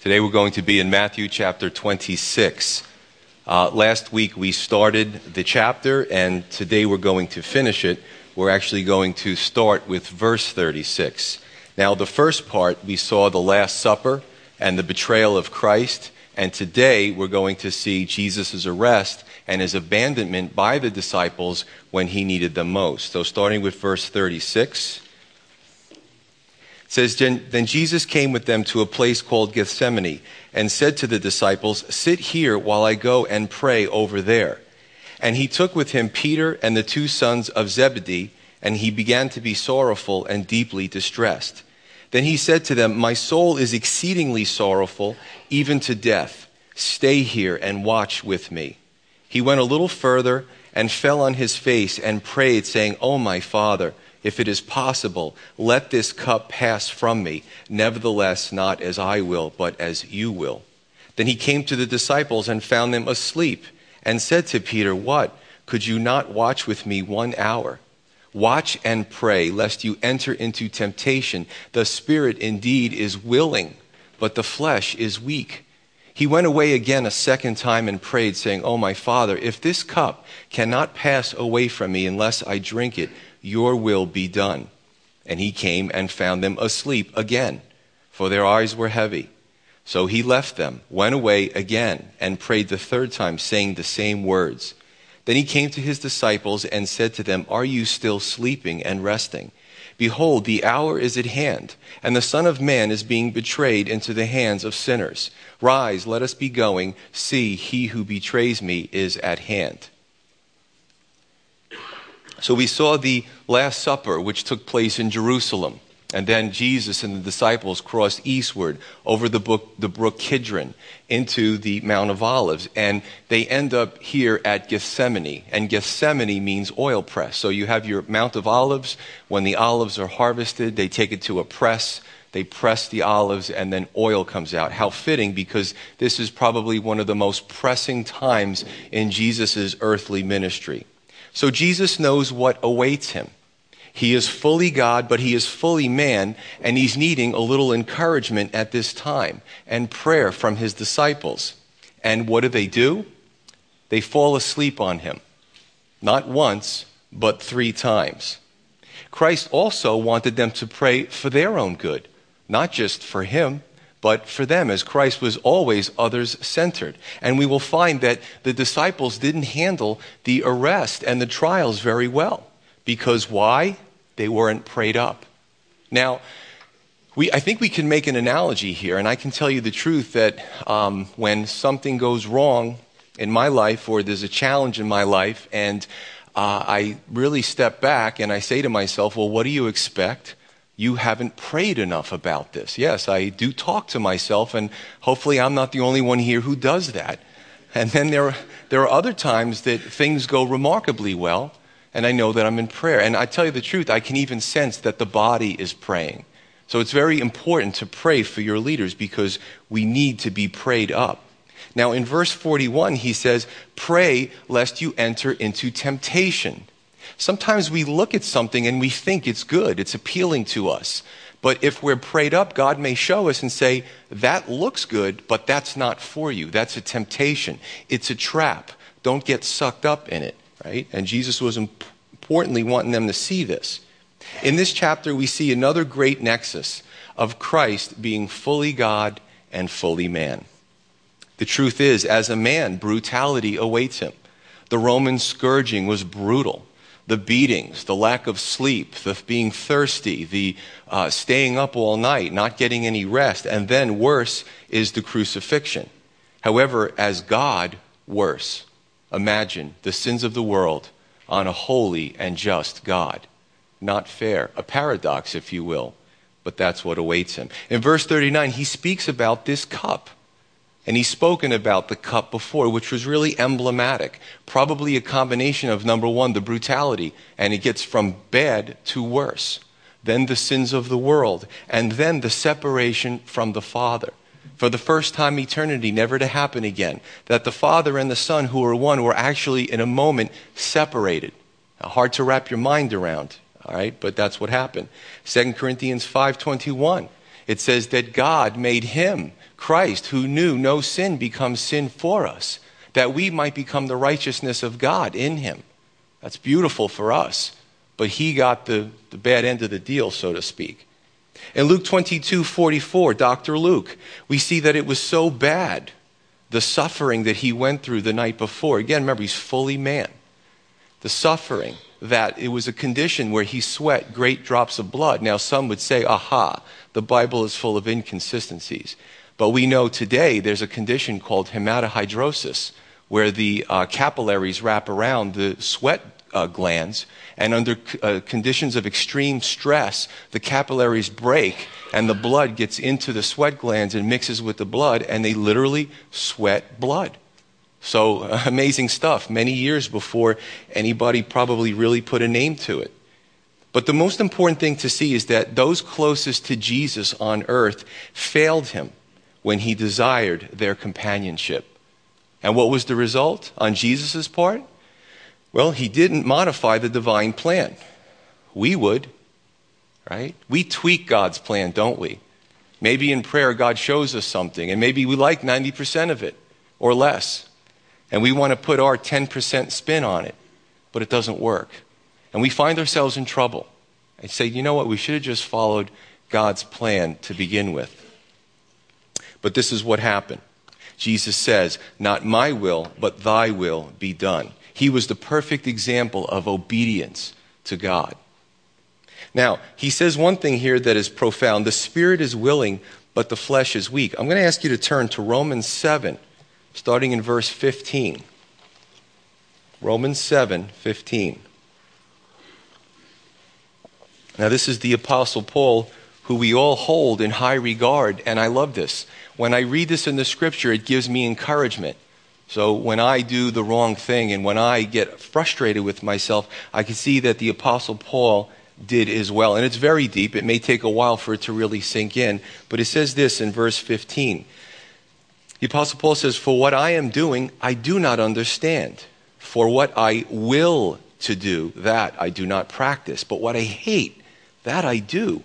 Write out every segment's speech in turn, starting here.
Today we're going to be in Matthew chapter 26. Uh, last week we started the chapter, and today we're going to finish it. We're actually going to start with verse 36. Now, the first part, we saw the Last Supper and the betrayal of Christ, and today we're going to see Jesus' arrest and his abandonment by the disciples when he needed them most. So, starting with verse 36 says, Then Jesus came with them to a place called Gethsemane and said to the disciples, Sit here while I go and pray over there. And he took with him Peter and the two sons of Zebedee, and he began to be sorrowful and deeply distressed. Then he said to them, My soul is exceedingly sorrowful, even to death. Stay here and watch with me. He went a little further and fell on his face and prayed, saying, O oh, my Father, if it is possible, let this cup pass from me. Nevertheless, not as I will, but as you will. Then he came to the disciples and found them asleep, and said to Peter, What? Could you not watch with me one hour? Watch and pray, lest you enter into temptation. The spirit indeed is willing, but the flesh is weak. He went away again a second time and prayed, saying, Oh, my Father, if this cup cannot pass away from me unless I drink it, your will be done. And he came and found them asleep again, for their eyes were heavy. So he left them, went away again, and prayed the third time, saying the same words. Then he came to his disciples and said to them, Are you still sleeping and resting? Behold, the hour is at hand, and the Son of Man is being betrayed into the hands of sinners. Rise, let us be going. See, he who betrays me is at hand. So we saw the Last Supper, which took place in Jerusalem. And then Jesus and the disciples crossed eastward over the, the brook Kidron into the Mount of Olives. And they end up here at Gethsemane. And Gethsemane means oil press. So you have your Mount of Olives. When the olives are harvested, they take it to a press. They press the olives and then oil comes out. How fitting because this is probably one of the most pressing times in Jesus' earthly ministry. So Jesus knows what awaits him. He is fully God, but he is fully man, and he's needing a little encouragement at this time and prayer from his disciples. And what do they do? They fall asleep on him. Not once, but three times. Christ also wanted them to pray for their own good, not just for him but for them, as Christ was always others centered. And we will find that the disciples didn't handle the arrest and the trials very well. Because why? They weren't prayed up. Now, we, I think we can make an analogy here, and I can tell you the truth that um, when something goes wrong in my life or there's a challenge in my life, and uh, I really step back and I say to myself, well, what do you expect? You haven't prayed enough about this. Yes, I do talk to myself, and hopefully I'm not the only one here who does that. And then there, there are other times that things go remarkably well, and I know that I'm in prayer. And I tell you the truth, I can even sense that the body is praying. So it's very important to pray for your leaders because we need to be prayed up. Now, in verse 41, he says, Pray lest you enter into temptation. Sometimes we look at something and we think it's good, it's appealing to us. But if we're prayed up, God may show us and say, that looks good, but that's not for you. That's a temptation. It's a trap. Don't get sucked up in it, right? And Jesus was importantly wanting them to see this. In this chapter, we see another great nexus of Christ being fully God and fully man. The truth is, as a man, brutality awaits him. The Roman scourging was brutal the beatings, the lack of sleep, the being thirsty, the uh, staying up all night, not getting any rest, and then worse is the crucifixion. However, as God, worse. Imagine the sins of the world on a holy and just God. Not fair. A paradox, if you will, but that's what awaits him. In verse 39, he speaks about this cup and he's spoken about the cup before, which was really emblematic. Probably a combination of number one, the brutality, and it gets from bad to worse. Then the sins of the world, and then the separation from the Father. For the first time, eternity, never to happen again. That the Father and the Son, who were one, were actually in a moment separated. Now, hard to wrap your mind around, all right? But that's what happened. 2 Corinthians 5.21 It says that God made him, Christ, who knew no sin, become sin for us, that we might become the righteousness of God in him. That's beautiful for us. But he got the, the bad end of the deal, so to speak. In Luke 22 44, Dr. Luke, we see that it was so bad, the suffering that he went through the night before. Again, remember, he's fully man. The suffering, that it was a condition where he sweat great drops of blood. Now, some would say, aha, the Bible is full of inconsistencies. But we know today there's a condition called hematohidrosis, where the uh, capillaries wrap around the sweat uh, glands, and under uh, conditions of extreme stress, the capillaries break and the blood gets into the sweat glands and mixes with the blood, and they literally sweat blood. So uh, amazing stuff, many years before anybody probably really put a name to it. But the most important thing to see is that those closest to Jesus on earth failed him when he desired their companionship. And what was the result on Jesus' part? Well, he didn't modify the divine plan. We would, right? We tweak God's plan, don't we? Maybe in prayer, God shows us something, and maybe we like 90% of it or less. And we want to put our 10% spin on it, but it doesn't work. And we find ourselves in trouble. I say, you know what? We should have just followed God's plan to begin with. But this is what happened. Jesus says, Not my will, but thy will be done. He was the perfect example of obedience to God. Now, he says one thing here that is profound the spirit is willing, but the flesh is weak. I'm going to ask you to turn to Romans 7, starting in verse 15. Romans 7, 15. Now, this is the Apostle Paul, who we all hold in high regard, and I love this. When I read this in the scripture, it gives me encouragement. So when I do the wrong thing and when I get frustrated with myself, I can see that the Apostle Paul did as well. And it's very deep. It may take a while for it to really sink in. But it says this in verse 15. The Apostle Paul says, For what I am doing, I do not understand. For what I will to do, that I do not practice. But what I hate, that I do.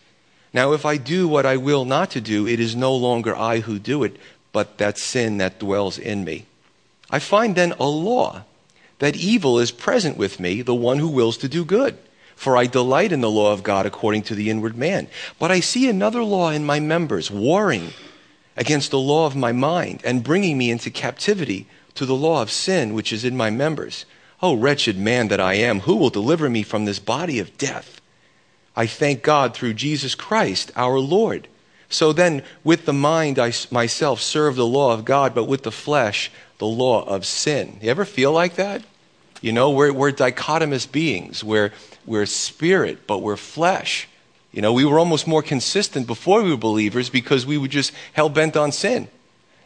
Now if I do what I will not to do, it is no longer I who do it, but that sin that dwells in me. I find then a law that evil is present with me, the one who wills to do good. For I delight in the law of God according to the inward man. But I see another law in my members, warring against the law of my mind, and bringing me into captivity to the law of sin which is in my members. O wretched man that I am, who will deliver me from this body of death? I thank God through Jesus Christ our Lord. So then, with the mind, I myself serve the law of God, but with the flesh, the law of sin. You ever feel like that? You know, we're, we're dichotomous beings. We're, we're spirit, but we're flesh. You know, we were almost more consistent before we were believers because we were just hell bent on sin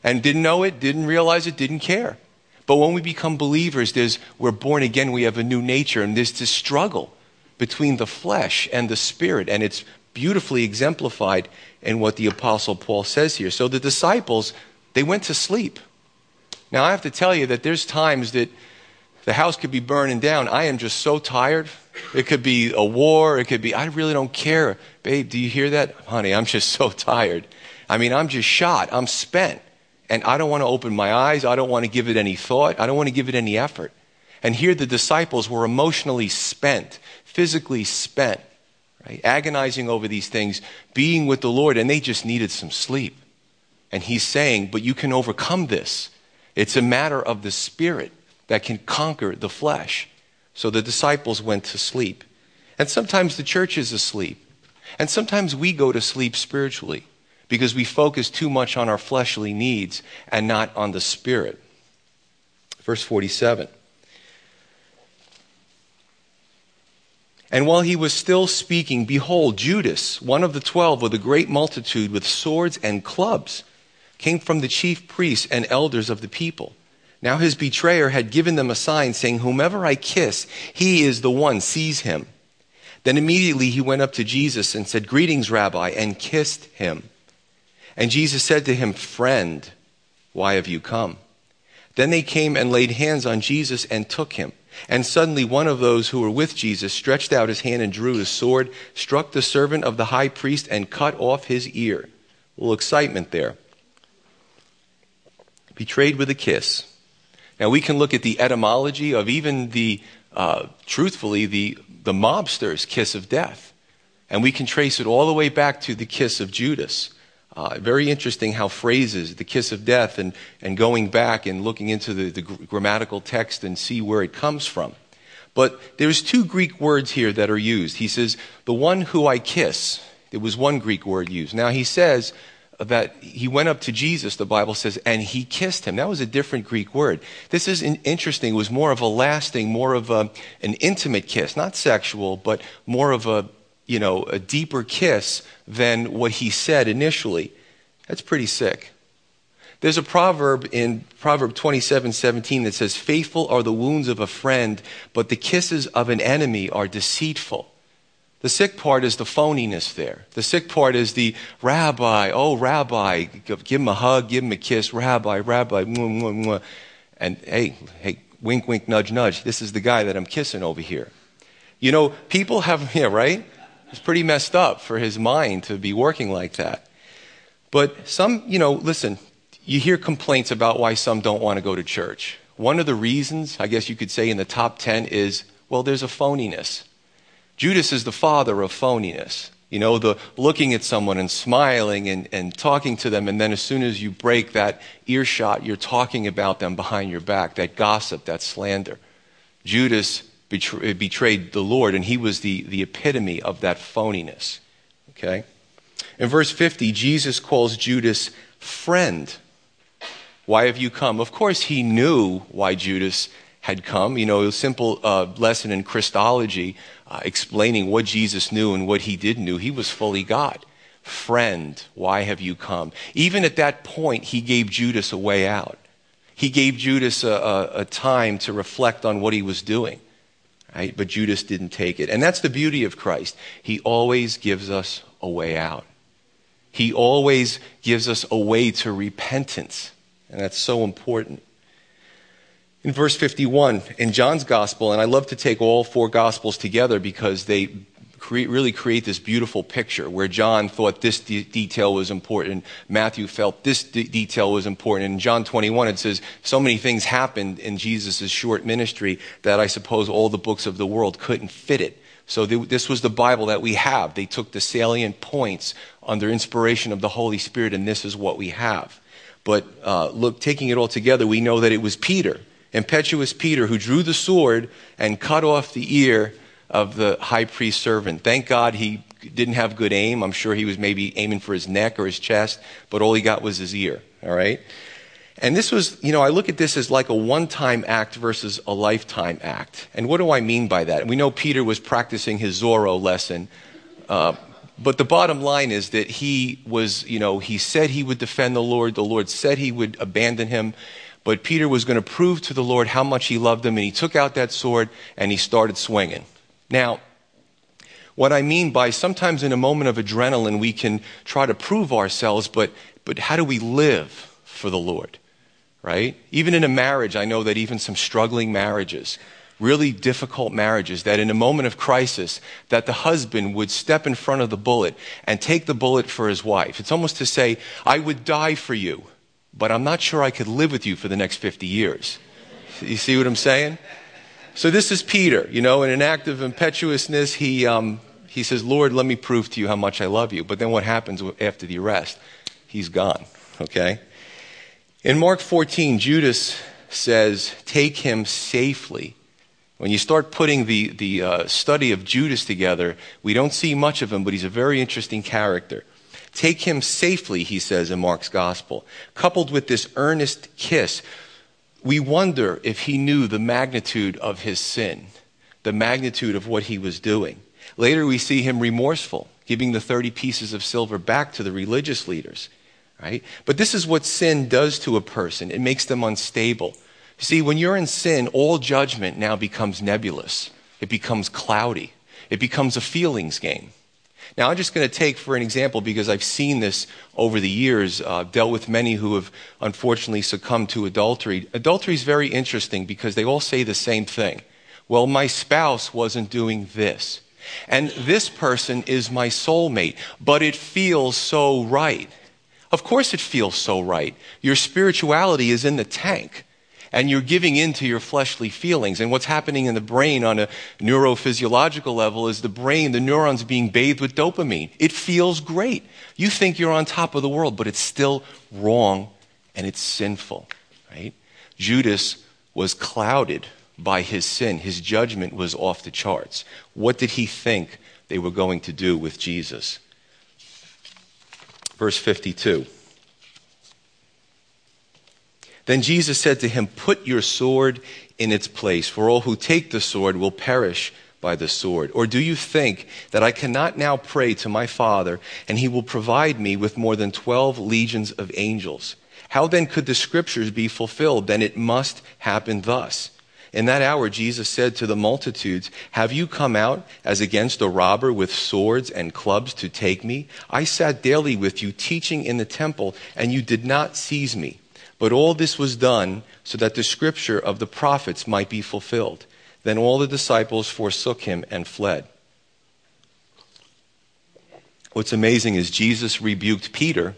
and didn't know it, didn't realize it, didn't care. But when we become believers, there's, we're born again, we have a new nature, and there's this struggle between the flesh and the spirit, and it's beautifully exemplified in what the Apostle Paul says here. So the disciples, they went to sleep. Now, I have to tell you that there's times that the house could be burning down. I am just so tired. It could be a war. It could be, I really don't care. Babe, do you hear that? Honey, I'm just so tired. I mean, I'm just shot. I'm spent. And I don't want to open my eyes. I don't want to give it any thought. I don't want to give it any effort. And here the disciples were emotionally spent, physically spent, right? Agonizing over these things, being with the Lord, and they just needed some sleep. And he's saying, but you can overcome this. It's a matter of the Spirit that can conquer the flesh. So the disciples went to sleep. And sometimes the church is asleep. And sometimes we go to sleep spiritually because we focus too much on our fleshly needs and not on the spirit. Verse 47. And while he was still speaking, behold, Judas, one of the twelve, with a great multitude with swords and clubs, came from the chief priests and elders of the people. Now his betrayer had given them a sign saying, Whomever I kiss, he is the one, seize him. Then immediately he went up to Jesus and said, Greetings, Rabbi, and kissed him. And Jesus said to him, Friend, why have you come? Then they came and laid hands on Jesus and took him. And suddenly one of those who were with Jesus stretched out his hand and drew his sword, struck the servant of the high priest, and cut off his ear. A little excitement there. Betrayed with a kiss. Now we can look at the etymology of even the, uh, truthfully, the, the mobster's kiss of death. And we can trace it all the way back to the kiss of Judas. Uh, very interesting how phrases, the kiss of death, and, and going back and looking into the, the grammatical text and see where it comes from. But there's two Greek words here that are used. He says, the one who I kiss. There was one Greek word used. Now he says that he went up to Jesus, the Bible says, and he kissed him. That was a different Greek word. This is interesting. It was more of a lasting, more of a, an intimate kiss, not sexual, but more of a you know, a deeper kiss than what he said initially. That's pretty sick. There's a proverb in Proverb 27 17 that says, Faithful are the wounds of a friend, but the kisses of an enemy are deceitful. The sick part is the phoniness there. The sick part is the rabbi, oh, rabbi, give him a hug, give him a kiss, rabbi, rabbi, mwah, mwah, mwah. and hey, hey, wink, wink, nudge, nudge. This is the guy that I'm kissing over here. You know, people have, yeah, right? It's pretty messed up for his mind to be working like that. But some, you know, listen, you hear complaints about why some don't want to go to church. One of the reasons, I guess you could say in the top 10 is, well, there's a phoniness. Judas is the father of phoniness. You know, the looking at someone and smiling and, and talking to them, and then as soon as you break that earshot, you're talking about them behind your back, that gossip, that slander. Judas betrayed the Lord, and he was the, the epitome of that phoniness. Okay? In verse 50, Jesus calls Judas friend. Why have you come? Of course, he knew why Judas had come. You know, a simple uh, lesson in Christology uh, explaining what Jesus knew and what he didn't know. He was fully God. Friend, why have you come? Even at that point, he gave Judas a way out. He gave Judas a, a, a time to reflect on what he was doing. Right? But Judas didn't take it. And that's the beauty of Christ. He always gives us a way out. He always gives us a way to repentance. And that's so important. In verse 51, in John's gospel, and I love to take all four gospels together because they create, really create this beautiful picture where John thought this de- detail was important, Matthew felt this de- detail was important. In John 21, it says, so many things happened in Jesus' short ministry that I suppose all the books of the world couldn't fit it. So th- this was the Bible that we have. They took the salient points under inspiration of the Holy Spirit, and this is what we have. But uh, look, taking it all together, we know that it was Peter, impetuous Peter, who drew the sword and cut off the ear of the high priest servant. Thank God he didn't have good aim. I'm sure he was maybe aiming for his neck or his chest, but all he got was his ear. All right? And this was, you know, I look at this as like a one time act versus a lifetime act. And what do I mean by that? We know Peter was practicing his Zorro lesson. Uh, but the bottom line is that he was, you know, he said he would defend the Lord. The Lord said he would abandon him. But Peter was going to prove to the Lord how much he loved him. And he took out that sword and he started swinging. Now, what I mean by sometimes in a moment of adrenaline, we can try to prove ourselves, but, but how do we live for the Lord? Right? Even in a marriage, I know that even some struggling marriages, really difficult marriages, that in a moment of crisis, that the husband would step in front of the bullet and take the bullet for his wife. It's almost to say, I would die for you, but I'm not sure I could live with you for the next 50 years. You see what I'm saying? So this is Peter, you know, in an act of impetuousness, he, um, he says, Lord, let me prove to you how much I love you. But then what happens after the arrest? He's gone, okay? In Mark 14, Judas says, take him safely. When you start putting the, the uh, study of Judas together, we don't see much of him, but he's a very interesting character. Take him safely, he says in Mark's gospel, coupled with this earnest kiss we wonder if he knew the magnitude of his sin, the magnitude of what he was doing. Later, we see him remorseful, giving the 30 pieces of silver back to the religious leaders. right? But this is what sin does to a person it makes them unstable. See, when you're in sin, all judgment now becomes nebulous, it becomes cloudy, it becomes a feelings game. Now, I'm just going to take for an example because I've seen this over the years, uh, dealt with many who have unfortunately succumbed to adultery. Adultery is very interesting because they all say the same thing. Well, my spouse wasn't doing this. And this person is my soulmate, but it feels so right. Of course, it feels so right. Your spirituality is in the tank and you're giving in to your fleshly feelings. And what's happening in the brain on a neurophysiological level is the brain, the neurons being bathed with dopamine. It feels great. You think you're on top of the world, but it's still wrong and it's sinful, right? Judas was clouded by his sin. His judgment was off the charts. What did he think they were going to do with Jesus? Verse 52. Then Jesus said to him, Put your sword in its place, for all who take the sword will perish by the sword? Or do you think that I cannot now pray to my Father, and he will provide me with more than twelve legions of angels? How then could the scriptures be fulfilled? Then it must happen thus. In that hour, Jesus said to the multitudes, Have you come out as against a robber with swords and clubs to take me? I sat daily with you teaching in the temple, and you did not seize me. But all this was done so that the scripture of the prophets might be fulfilled. Then all the disciples forsook him and fled. What's amazing is Jesus rebuked Peter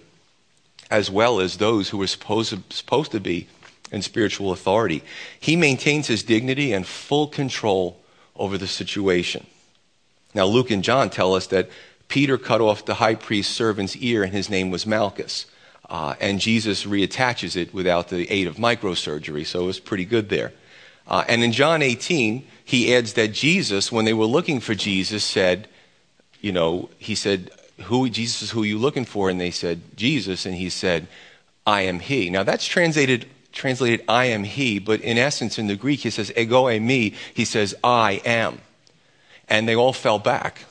as well as those who were supposed to, supposed to be in spiritual authority. He maintains his dignity and full control over the situation. Now, Luke and John tell us that Peter cut off the high priest's servant's ear, and his name was Malchus. Uh, and Jesus reattaches it without the aid of microsurgery, so it was pretty good there. Uh, and in John 18, he adds that Jesus, when they were looking for Jesus, said, you know, he said, who, Jesus, who are you looking for? And they said, Jesus. And he said, I am he. Now that's translated, translated, I am he, but in essence, in the Greek, he says, ego eimi. He says, I am. And they all fell back.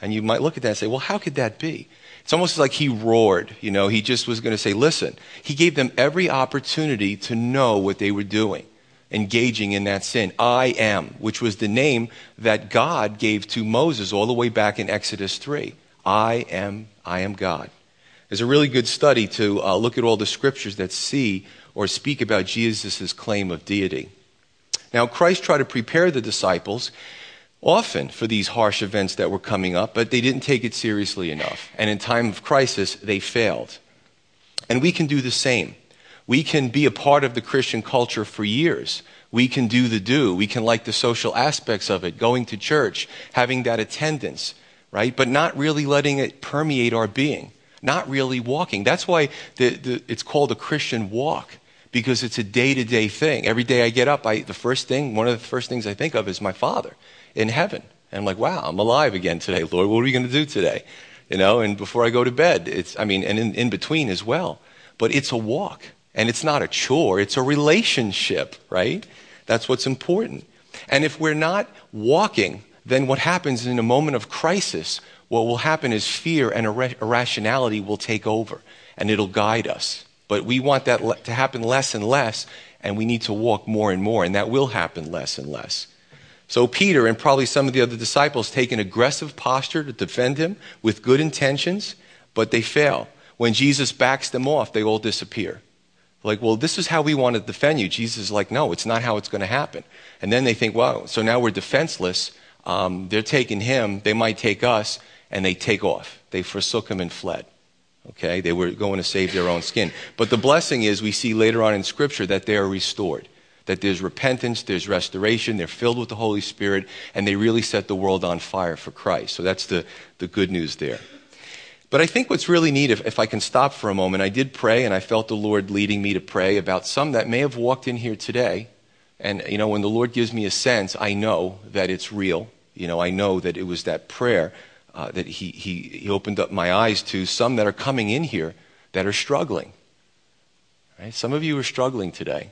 And you might look at that and say, well, how could that be? It's almost like he roared, you know, he just was going to say, listen. He gave them every opportunity to know what they were doing, engaging in that sin. I am, which was the name that God gave to Moses all the way back in Exodus 3. I am, I am God. There's a really good study to uh, look at all the scriptures that see or speak about Jesus' claim of deity. Now, Christ tried to prepare the disciples often for these harsh events that were coming up, but they didn't take it seriously enough. And in time of crisis, they failed. And we can do the same. We can be a part of the Christian culture for years. We can do the do. We can like the social aspects of it, going to church, having that attendance, right? But not really letting it permeate our being, not really walking. That's why the, the, it's called a Christian walk because it's a day to day thing. Every day I get up, I, the first thing, one of the first things I think of is my Father in heaven. And I'm like, wow, I'm alive again today, Lord. What are we going to do today? You know, and before I go to bed, it's, I mean, and in, in between as well. But it's a walk. And it's not a chore, it's a relationship, right? That's what's important. And if we're not walking, then what happens in a moment of crisis, what will happen is fear and irrationality will take over and it'll guide us. But we want that to happen less and less, and we need to walk more and more, and that will happen less and less. So Peter and probably some of the other disciples take an aggressive posture to defend him with good intentions, but they fail. When Jesus backs them off, they all disappear. Like, well, this is how we want to defend you. Jesus is like, no, it's not how it's going to happen. And then they think, well, so now we're defenseless. Um, they're taking him, they might take us, and they take off. They forsook him and fled. Okay? They were going to save their own skin. But the blessing is we see later on in Scripture that they are restored that there's repentance, there's restoration, they're filled with the Holy Spirit, and they really set the world on fire for Christ. So that's the, the good news there. But I think what's really neat, if, if I can stop for a moment, I did pray and I felt the Lord leading me to pray about some that may have walked in here today. And, you know, when the Lord gives me a sense, I know that it's real. You know, I know that it was that prayer uh, that he, he, he opened up my eyes to some that are coming in here that are struggling. Right? Some of you are struggling today.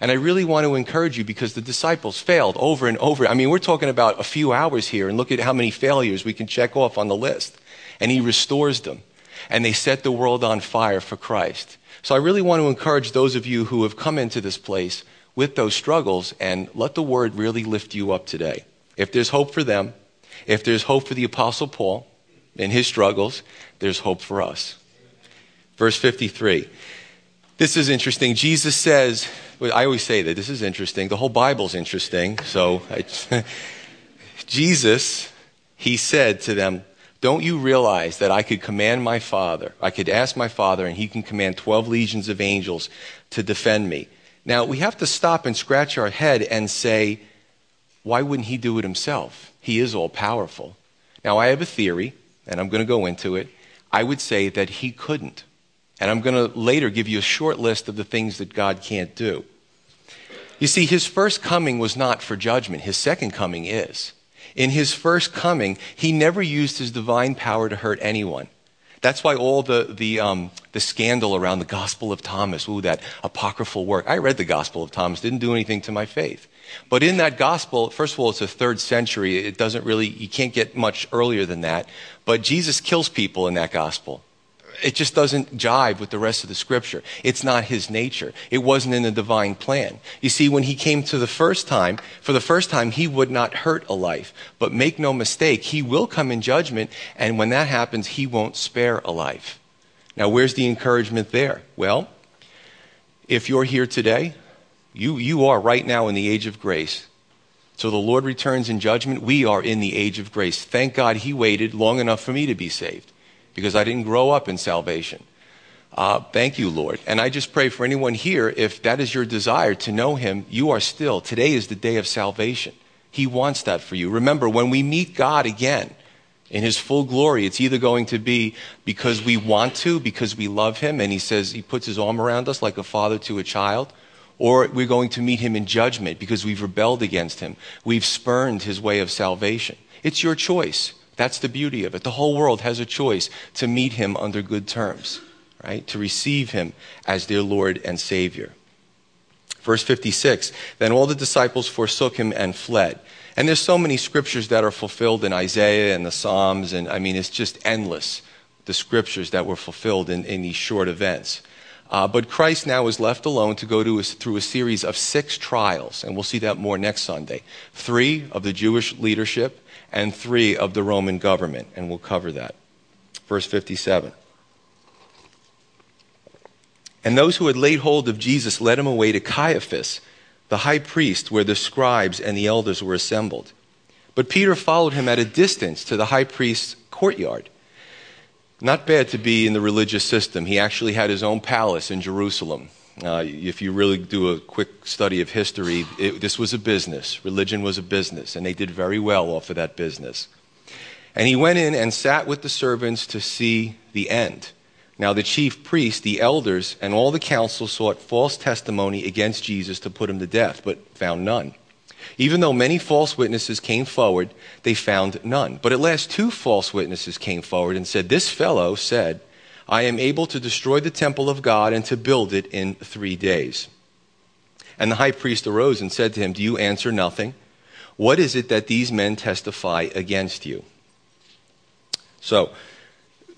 And I really want to encourage you because the disciples failed over and over. I mean, we're talking about a few hours here, and look at how many failures we can check off on the list. And he restores them. and they set the world on fire for Christ. So I really want to encourage those of you who have come into this place with those struggles and let the word really lift you up today. If there's hope for them, if there's hope for the Apostle Paul in his struggles, there's hope for us. Verse 53. This is interesting. Jesus says, well, I always say that this is interesting. The whole Bible's interesting. So, I, Jesus, he said to them, Don't you realize that I could command my Father, I could ask my Father, and he can command 12 legions of angels to defend me? Now, we have to stop and scratch our head and say, Why wouldn't he do it himself? He is all powerful. Now, I have a theory, and I'm going to go into it. I would say that he couldn't. And I'm going to later give you a short list of the things that God can't do. You see, his first coming was not for judgment, his second coming is. In his first coming, he never used his divine power to hurt anyone. That's why all the, the, um, the scandal around the Gospel of Thomas, ooh, that apocryphal work. I read the Gospel of Thomas, didn't do anything to my faith. But in that Gospel, first of all, it's a third century. It doesn't really, you can't get much earlier than that. But Jesus kills people in that Gospel it just doesn't jive with the rest of the scripture. It's not his nature. It wasn't in the divine plan. You see, when he came to the first time, for the first time, he would not hurt a life. But make no mistake, he will come in judgment, and when that happens, he won't spare a life. Now, where's the encouragement there? Well, if you're here today, you, you are right now in the age of grace. So the Lord returns in judgment. We are in the age of grace. Thank God he waited long enough for me to be saved because I didn't grow up in salvation. Uh, thank you, Lord. And I just pray for anyone here, if that is your desire to know Him, you are still, today is the day of salvation. He wants that for you. Remember, when we meet God again in His full glory, it's either going to be because we want to, because we love Him, and He says He puts His arm around us like a father to a child, or we're going to meet Him in judgment because we've rebelled against Him. We've spurned His way of salvation. It's your choice. That's the beauty of it. The whole world has a choice to meet him under good terms, right? To receive him as their Lord and Savior. Verse 56 Then all the disciples forsook him and fled. And there's so many scriptures that are fulfilled in Isaiah and the Psalms, and I mean, it's just endless, the scriptures that were fulfilled in, in these short events. Uh, but Christ now is left alone to go to a, through a series of six trials, and we'll see that more next Sunday. Three of the Jewish leadership, and three of the Roman government, and we'll cover that. Verse 57. And those who had laid hold of Jesus led him away to Caiaphas, the high priest, where the scribes and the elders were assembled. But Peter followed him at a distance to the high priest's courtyard. Not bad to be in the religious system. He actually had his own palace in Jerusalem. Uh, if you really do a quick study of history, it, this was a business. Religion was a business, and they did very well off of that business. And he went in and sat with the servants to see the end. Now, the chief priests, the elders, and all the council sought false testimony against Jesus to put him to death, but found none. Even though many false witnesses came forward, they found none. But at last, two false witnesses came forward and said, This fellow said, I am able to destroy the temple of God and to build it in three days. And the high priest arose and said to him, Do you answer nothing? What is it that these men testify against you? So,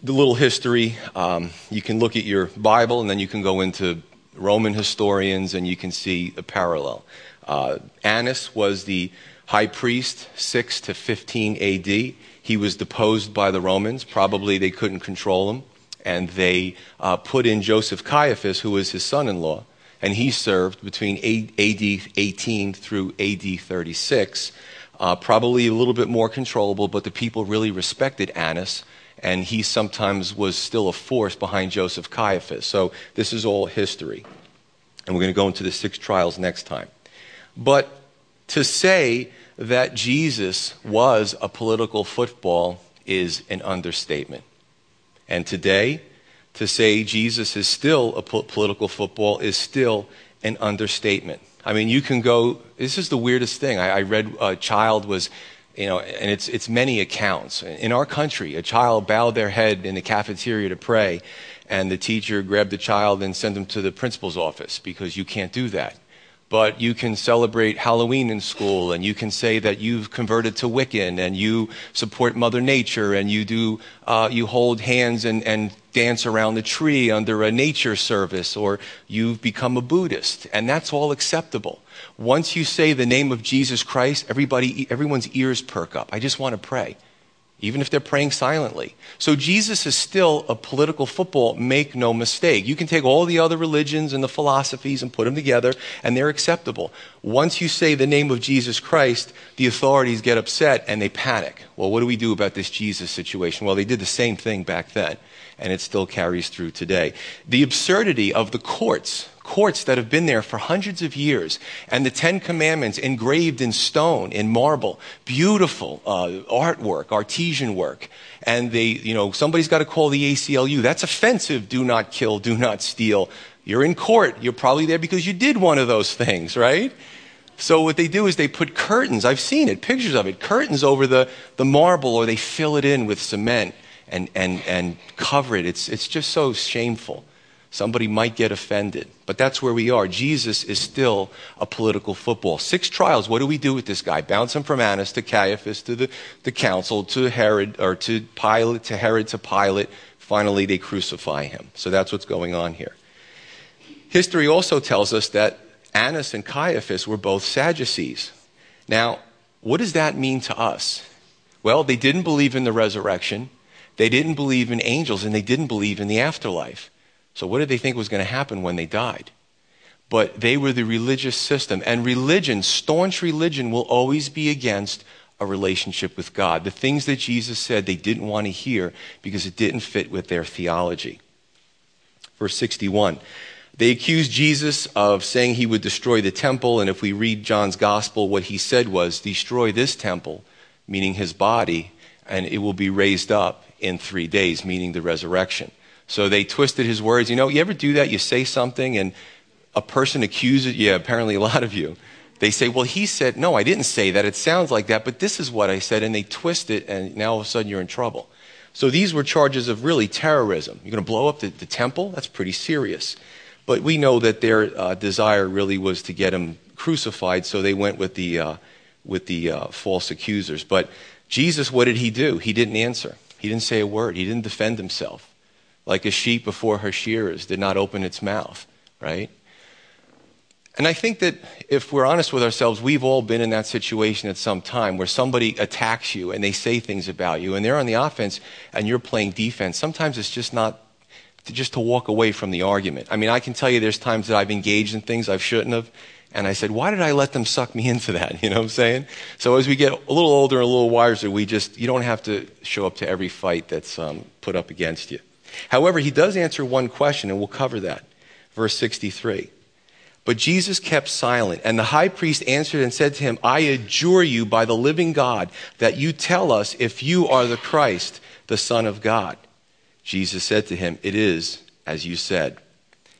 the little history, um, you can look at your Bible and then you can go into Roman historians and you can see a parallel. Uh, Annas was the high priest, 6 to 15 AD. He was deposed by the Romans. Probably they couldn't control him and they uh, put in Joseph Caiaphas, who was his son in law, and he served between AD 18 through AD 36. Uh, probably a little bit more controllable, but the people really respected Annas, and he sometimes was still a force behind Joseph Caiaphas. So this is all history. And we're going to go into the six trials next time. But to say that Jesus was a political football is an understatement. And today, to say Jesus is still a political football is still an understatement. I mean, you can go, this is the weirdest thing. I, I read a child was, you know, and it's, it's many accounts. In our country, a child bowed their head in the cafeteria to pray, and the teacher grabbed the child and sent him to the principal's office because you can't do that but you can celebrate Halloween in school and you can say that you've converted to Wiccan and you support Mother Nature and you do, uh, you hold hands and, and dance around the tree under a nature service or you've become a Buddhist, and that's all acceptable. Once you say the name of Jesus Christ, everybody, everyone's ears perk up. I just want to pray even if they're praying silently. So Jesus is still a political football, make no mistake. You can take all the other religions and the philosophies and put them together, and they're acceptable. Once you say the name of Jesus Christ, the authorities get upset and they panic. Well, what do we do about this Jesus situation? Well, they did the same thing back then, and it still carries through today. The absurdity of the courts courts that have been there for hundreds of years, and the Ten Commandments engraved in stone, in marble, beautiful uh, artwork, artesian work. And they, you know, somebody's got to call the ACLU. That's offensive. Do not kill, do not steal. You're in court. You're probably there because you did one of those things, right? So what they do is they put curtains. I've seen it, pictures of it, curtains over the, the marble, or they fill it in with cement and, and, and cover it. It's, it's just so shameful. Somebody might get offended. But that's where we are. Jesus is still a political football. Six trials. What do we do with this guy? Bounce him from Annas to Caiaphas to the, the council to Herod or to Pilate to Herod to Pilate. Finally, they crucify him. So that's what's going on here. History also tells us that Annas and Caiaphas were both Sadducees. Now, what does that mean to us? Well, they didn't believe in the resurrection, they didn't believe in angels, and they didn't believe in the afterlife. So, what did they think was going to happen when they died? But they were the religious system. And religion, staunch religion, will always be against a relationship with God. The things that Jesus said they didn't want to hear because it didn't fit with their theology. Verse 61. They accused Jesus of saying he would destroy the temple, and if we read John's gospel, what he said was, Destroy this temple, meaning his body, and it will be raised up in three days, meaning the resurrection. So they twisted his words. You know, you ever do that? You say something and a person accuses you, yeah, apparently a lot of you. They say, well, he said, no, I didn't say that. It sounds like that, but this is what I said. And they twist it, and now all of a sudden you're in trouble. So these were charges of really terrorism. You're going to blow up the, the temple? That's pretty serious. But we know that their uh, desire really was to get him crucified, so they went with the, uh, with the uh, false accusers. But Jesus, what did he do? He didn't answer. He didn't say a word. He didn't defend himself like a sheep before her shearers did not open its mouth, right? And I think that if we're honest with ourselves, we've all been in that situation at some time where somebody attacks you and they say things about you and they're on the offense and you're playing defense. Sometimes it's just not to just to walk away from the argument. I mean, I can tell you there's times that I've engaged in things I shouldn't have. And I said, why did I let them suck me into that? You know what I'm saying? So as we get a little older and a little wiser, we just, you don't have to show up to every fight that's um, put up against you. However, he does answer one question, and we'll cover that. Verse 63. But Jesus kept silent, and the high priest answered and said to him, I adjure you by the living God that you tell us if you are the Christ, the Son of God. Jesus said to him, It is as you said.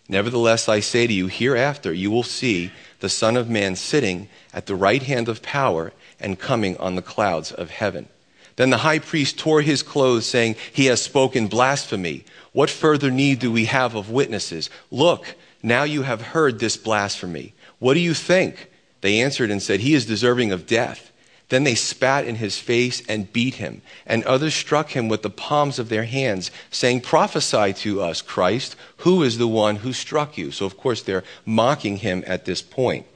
Nevertheless, I say to you, hereafter you will see the Son of Man sitting at the right hand of power and coming on the clouds of heaven. Then the high priest tore his clothes, saying, He has spoken blasphemy. What further need do we have of witnesses? Look, now you have heard this blasphemy. What do you think? They answered and said, He is deserving of death. Then they spat in his face and beat him, and others struck him with the palms of their hands, saying, Prophesy to us, Christ, who is the one who struck you? So, of course, they're mocking him at this point.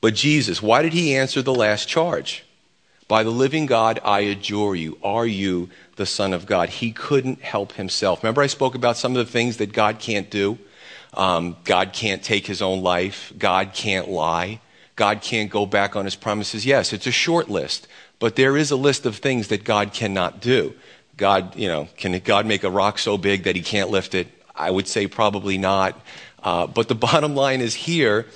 But Jesus, why did he answer the last charge? By the living God, I adjure you. Are you the Son of God? He couldn't help himself. Remember, I spoke about some of the things that God can't do? Um, God can't take his own life. God can't lie. God can't go back on his promises. Yes, it's a short list, but there is a list of things that God cannot do. God, you know, can God make a rock so big that he can't lift it? I would say probably not. Uh, but the bottom line is here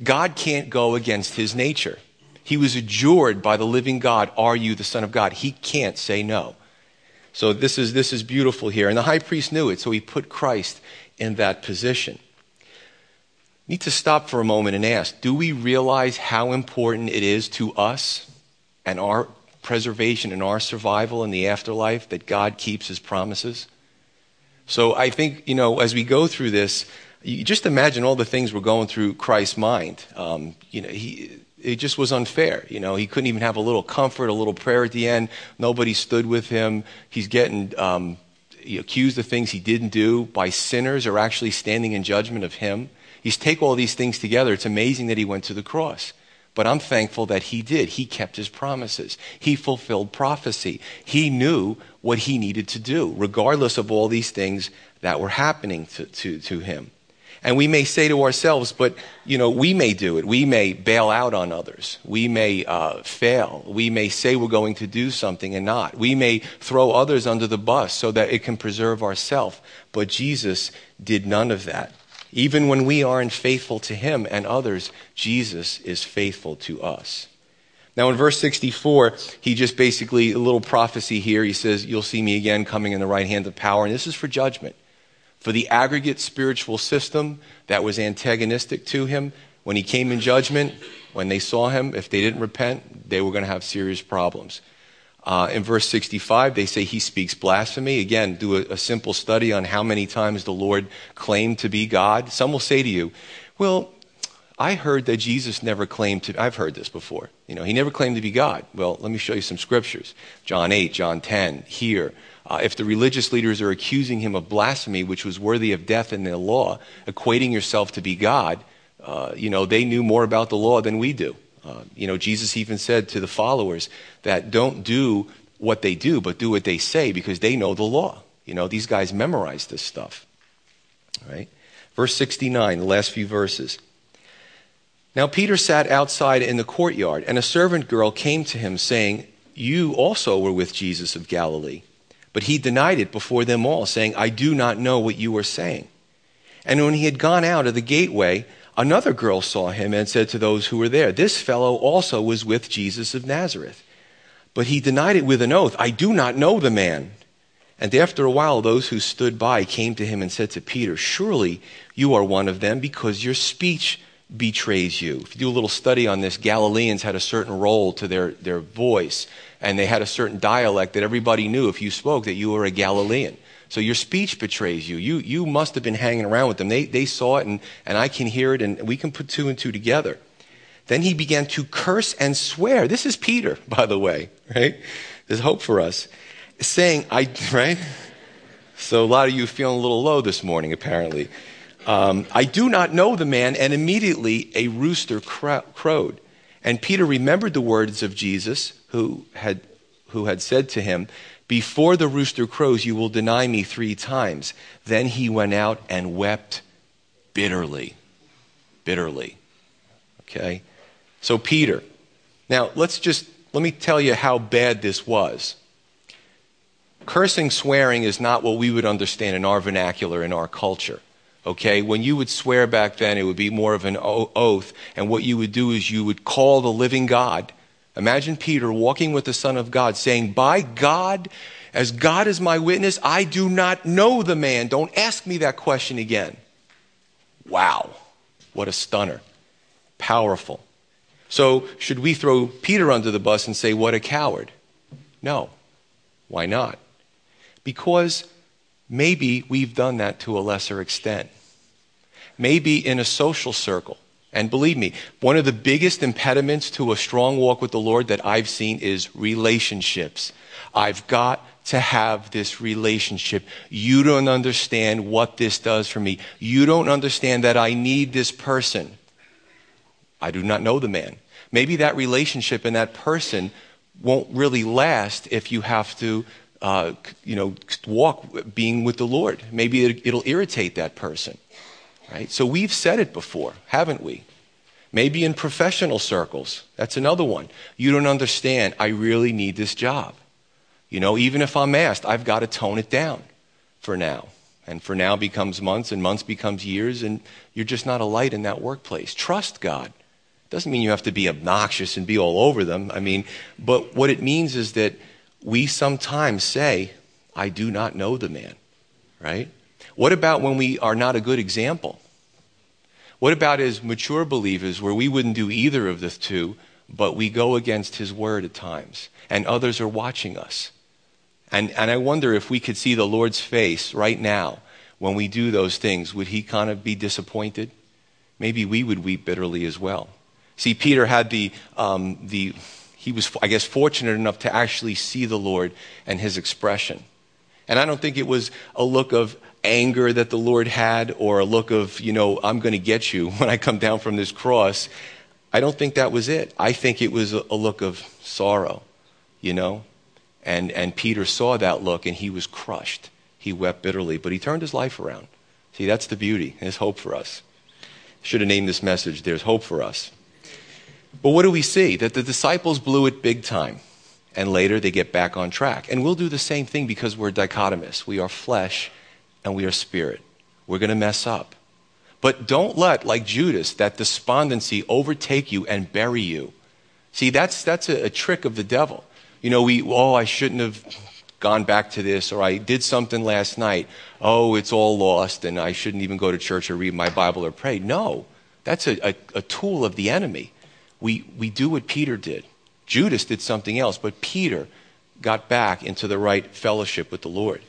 God can't go against his nature. He was adjured by the living God, Are you the Son of God? He can't say no. So this is, this is beautiful here. And the high priest knew it, so he put Christ in that position. Need to stop for a moment and ask do we realize how important it is to us and our preservation and our survival in the afterlife that God keeps his promises? So I think, you know, as we go through this, you just imagine all the things we're going through Christ's mind. Um, you know, he, it just was unfair. You know, he couldn't even have a little comfort, a little prayer at the end. Nobody stood with him. He's getting um, accused of things he didn't do by sinners are actually standing in judgment of him. He's take all these things together. It's amazing that he went to the cross. But I'm thankful that he did. He kept his promises. He fulfilled prophecy. He knew what he needed to do, regardless of all these things that were happening to, to, to him. And we may say to ourselves, but, you know, we may do it. We may bail out on others. We may uh, fail. We may say we're going to do something and not. We may throw others under the bus so that it can preserve ourselves. But Jesus did none of that. Even when we aren't faithful to him and others, Jesus is faithful to us. Now, in verse 64, he just basically, a little prophecy here. He says, You'll see me again coming in the right hand of power. And this is for judgment for the aggregate spiritual system that was antagonistic to him. When he came in judgment, when they saw him, if they didn't repent, they were going to have serious problems. Uh, in verse 65, they say he speaks blasphemy. Again, do a, a simple study on how many times the Lord claimed to be God. Some will say to you, well, I heard that Jesus never claimed to, I've heard this before. You know, he never claimed to be God. Well, let me show you some scriptures. John 8, John 10, here. Uh, if the religious leaders are accusing him of blasphemy, which was worthy of death in the law, equating yourself to be God, uh, you know, they knew more about the law than we do. Uh, you know, Jesus even said to the followers that don't do what they do, but do what they say because they know the law. You know, these guys memorize this stuff. Right? Verse 69, the last few verses. Now Peter sat outside in the courtyard, and a servant girl came to him, saying, You also were with Jesus of Galilee. But he denied it before them all, saying, I do not know what you are saying. And when he had gone out of the gateway, another girl saw him and said to those who were there, This fellow also was with Jesus of Nazareth. But he denied it with an oath, I do not know the man. And after a while, those who stood by came to him and said to Peter, Surely you are one of them, because your speech betrays you. If you do a little study on this, Galileans had a certain roll to their, their voice and they had a certain dialect that everybody knew if you spoke that you were a Galilean. So your speech betrays you. You, you must have been hanging around with them. They, they saw it, and, and I can hear it, and we can put two and two together. Then he began to curse and swear. This is Peter, by the way, right? There's hope for us. Saying, I, right? So a lot of you feeling a little low this morning, apparently. Um, I do not know the man, and immediately a rooster crowed. And Peter remembered the words of Jesus, who had, who had said to him, Before the rooster crows, you will deny me three times. Then he went out and wept bitterly. Bitterly. Okay? So, Peter. Now, let's just, let me tell you how bad this was. Cursing, swearing is not what we would understand in our vernacular, in our culture. Okay, when you would swear back then, it would be more of an oath, and what you would do is you would call the living God. Imagine Peter walking with the Son of God saying, By God, as God is my witness, I do not know the man. Don't ask me that question again. Wow, what a stunner. Powerful. So, should we throw Peter under the bus and say, What a coward? No. Why not? Because Maybe we've done that to a lesser extent. Maybe in a social circle. And believe me, one of the biggest impediments to a strong walk with the Lord that I've seen is relationships. I've got to have this relationship. You don't understand what this does for me. You don't understand that I need this person. I do not know the man. Maybe that relationship and that person won't really last if you have to uh, you know, walk being with the Lord. Maybe it, it'll irritate that person, right? So we've said it before, haven't we? Maybe in professional circles. That's another one. You don't understand. I really need this job. You know, even if I'm asked, I've got to tone it down for now. And for now becomes months, and months becomes years, and you're just not a light in that workplace. Trust God. Doesn't mean you have to be obnoxious and be all over them. I mean, but what it means is that we sometimes say, I do not know the man, right? What about when we are not a good example? What about as mature believers where we wouldn't do either of the two, but we go against his word at times and others are watching us? And, and I wonder if we could see the Lord's face right now when we do those things, would he kind of be disappointed? Maybe we would weep bitterly as well. See, Peter had the, um, the he was, I guess, fortunate enough to actually see the Lord and his expression. And I don't think it was a look of anger that the Lord had or a look of, you know, I'm going to get you when I come down from this cross. I don't think that was it. I think it was a, look of sorrow, you know? And, and Peter saw that look and he was crushed. He wept bitterly, but he turned his life around. See, that's the beauty. There's hope for us. Should have named this message, There's Hope for Us. But what do we see? That the disciples blew it big time. And later they get back on track. And we'll do the same thing because we're dichotomous. We are flesh and we are spirit. We're going to mess up. But don't let, like Judas, that despondency overtake you and bury you. See, that's, that's a, a trick of the devil. You know, we, oh, I shouldn't have gone back to this, or I did something last night. Oh, it's all lost, and I shouldn't even go to church or read my Bible or pray. No, that's a, a, a tool of the enemy. We, we do what Peter did. Judas did something else, but Peter got back into the right fellowship with the Lord.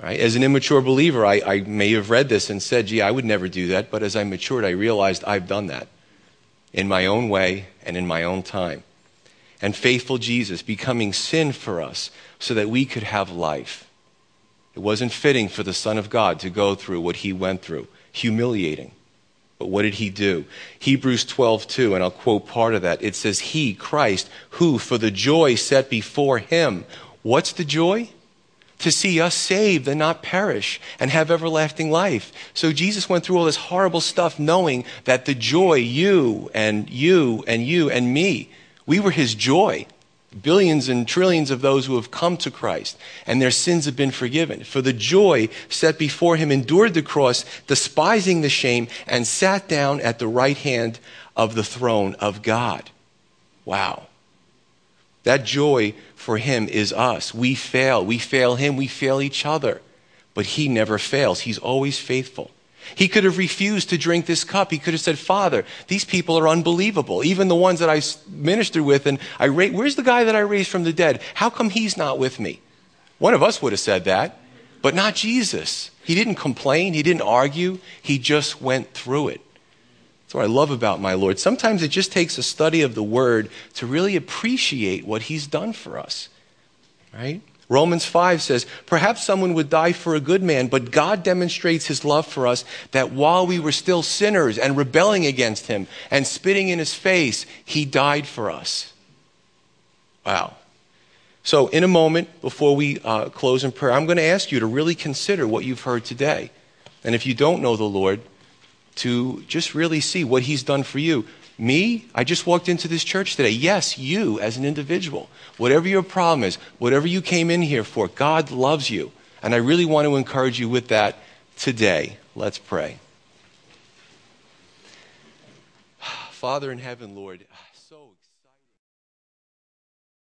Right? As an immature believer, I, I may have read this and said, gee, I would never do that. But as I matured, I realized I've done that in my own way and in my own time. And faithful Jesus becoming sin for us so that we could have life. It wasn't fitting for the Son of God to go through what he went through, humiliating. But what did he do? Hebrews 12, 2, and I'll quote part of that. It says, He, Christ, who for the joy set before him. What's the joy? to see us saved and not perish and have everlasting life. So Jesus went through all this horrible stuff knowing that the joy, you and you and you and me, we were his joy. Billions and trillions of those who have come to Christ and their sins have been forgiven. For the joy set before him endured the cross, despising the shame, and sat down at the right hand of the throne of God. Wow. That joy for him is us. We fail. We fail him. We fail each other. But he never fails. He's always faithful. He could have refused to drink this cup. He could have said, Father, these people are unbelievable. Even the ones that I minister with, and I ra- where's the guy that I raised from the dead? How come he's not with me? One of us would have said that, but not Jesus. He didn't complain. He didn't argue. He just went through it. That's what I love about my Lord. Sometimes it just takes a study of the Word to really appreciate what He's done for us. Right? Romans 5 says, Perhaps someone would die for a good man, but God demonstrates his love for us that while we were still sinners and rebelling against him and spitting in his face, he died for us. Wow. So, in a moment, before we uh, close in prayer, I'm going to ask you to really consider what you've heard today. And if you don't know the Lord, to just really see what He's done for you. Me, I just walked into this church today. Yes, you as an individual. Whatever your problem is, whatever you came in here for, God loves you. And I really want to encourage you with that today. Let's pray. Father in heaven, Lord,